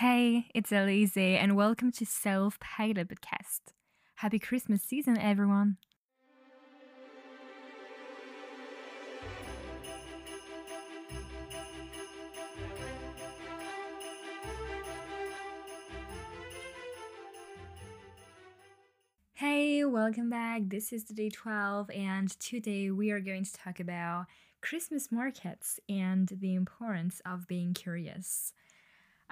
Hey, it's Alizée, and welcome to Self Pilot Podcast. Happy Christmas season, everyone! Hey, welcome back. This is the day 12, and today we are going to talk about Christmas markets and the importance of being curious.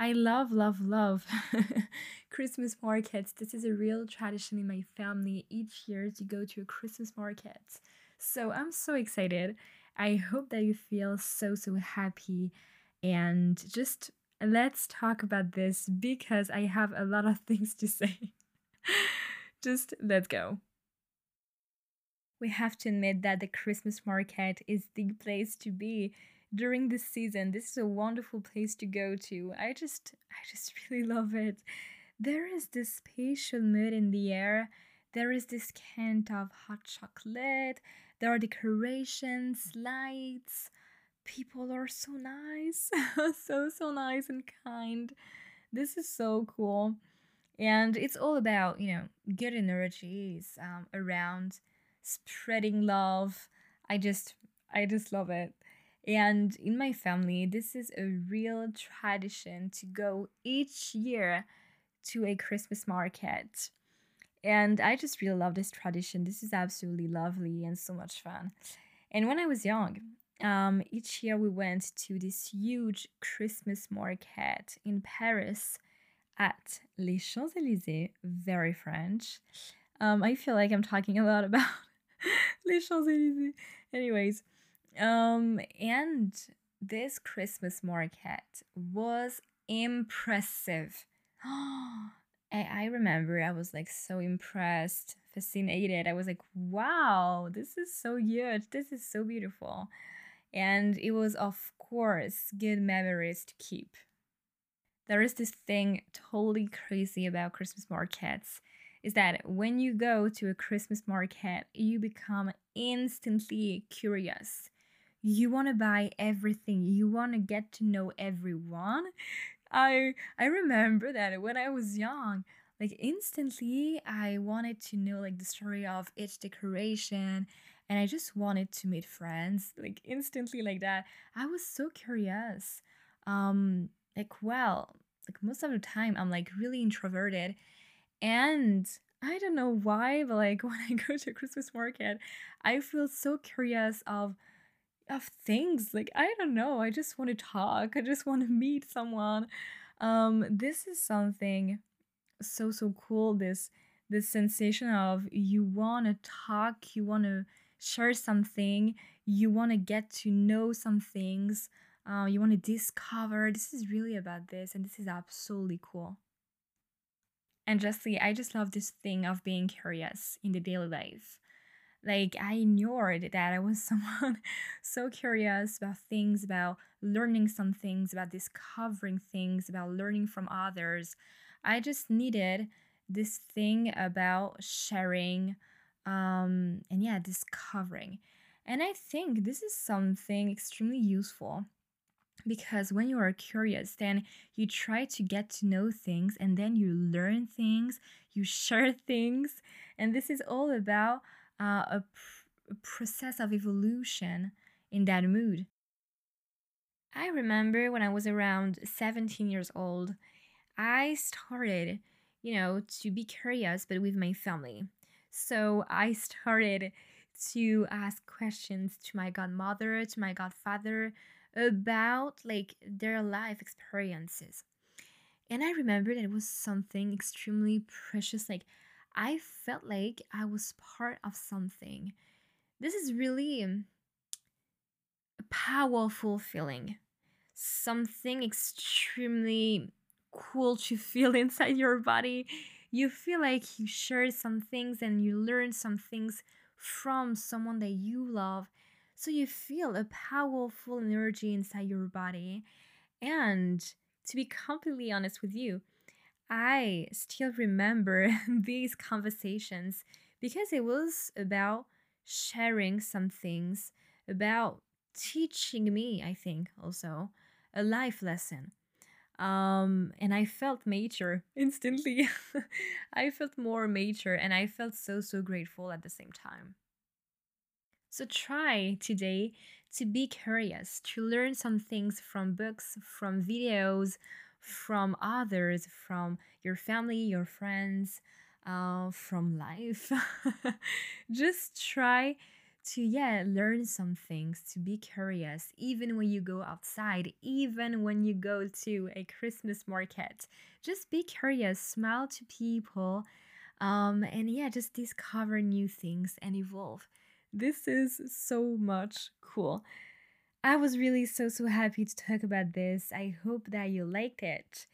I love, love, love Christmas markets. This is a real tradition in my family each year to go to a Christmas market. So I'm so excited. I hope that you feel so, so happy. And just let's talk about this because I have a lot of things to say. just let's go. We have to admit that the Christmas market is the place to be during this season. This is a wonderful place to go to. I just I just really love it. There is this spatial mood in the air. There is this kind of hot chocolate. There are decorations, lights. People are so nice. so so nice and kind. This is so cool. And it's all about, you know, good energies um, around spreading love. I just I just love it. And in my family, this is a real tradition to go each year to a Christmas market. And I just really love this tradition. This is absolutely lovely and so much fun. And when I was young, um, each year we went to this huge Christmas market in Paris at Les Champs Elysees, very French. Um, I feel like I'm talking a lot about Les Champs Elysees. Anyways, um, and this Christmas market was impressive. I, remember I was like so impressed, fascinated. I was like, wow, this is so huge. This is so beautiful. And it was, of course, good memories to keep. There is this thing totally crazy about Christmas markets is that when you go to a Christmas market, you become instantly curious you want to buy everything. You want to get to know everyone. I i remember that when i was young like instantly i wanted to know like the story of each decoration and i just wanted to meet friends like instantly like that. I was so curious. Um like well like most of the time i'm like really introverted and i don't know why but like when i go to christmas market i feel so curious of of things like i don't know i just want to talk i just want to meet someone. Um this is something so so cool this this sensation of you want to talk you want to share something you want to get to know some things uh, you want to discover this is really about this and this is absolutely cool. And justly i just love this thing of being curious in the daily life like I ignored that I was someone so curious about things, about learning some things, about discovering things, about learning from others. I just needed this thing about sharing um, and yeah, discovering. And I think this is something extremely useful because when you are curious then you try to get to know things and then you learn things you share things and this is all about uh, a, pr- a process of evolution in that mood. I remember when I was around 17 years old, I started, you know, to be curious, but with my family. So I started to ask questions to my godmother, to my godfather about like their life experiences. And I remember that it was something extremely precious. Like I felt like I was part of something. This is really um, a powerful feeling, something extremely cool to feel inside your body. You feel like you shared some things and you learned some things from someone that you love. So you feel a powerful energy inside your body. And to be completely honest with you, I still remember these conversations because it was about sharing some things, about teaching me, I think, also a life lesson. Um, and I felt mature instantly. I felt more mature and I felt so, so grateful at the same time. So try today to be curious, to learn some things from books, from videos, from others, from your family, your friends, uh, from life. Just try to yeah learn some things to be curious even when you go outside even when you go to a christmas market. Just be curious smile to people um and yeah just discover new things and evolve. This is so much cool i was really so so happy to talk about this i hope that you liked it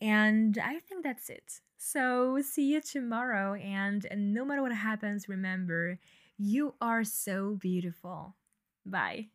and i think that's it so see you tomorrow and no matter what happens remember you are so beautiful. Bye.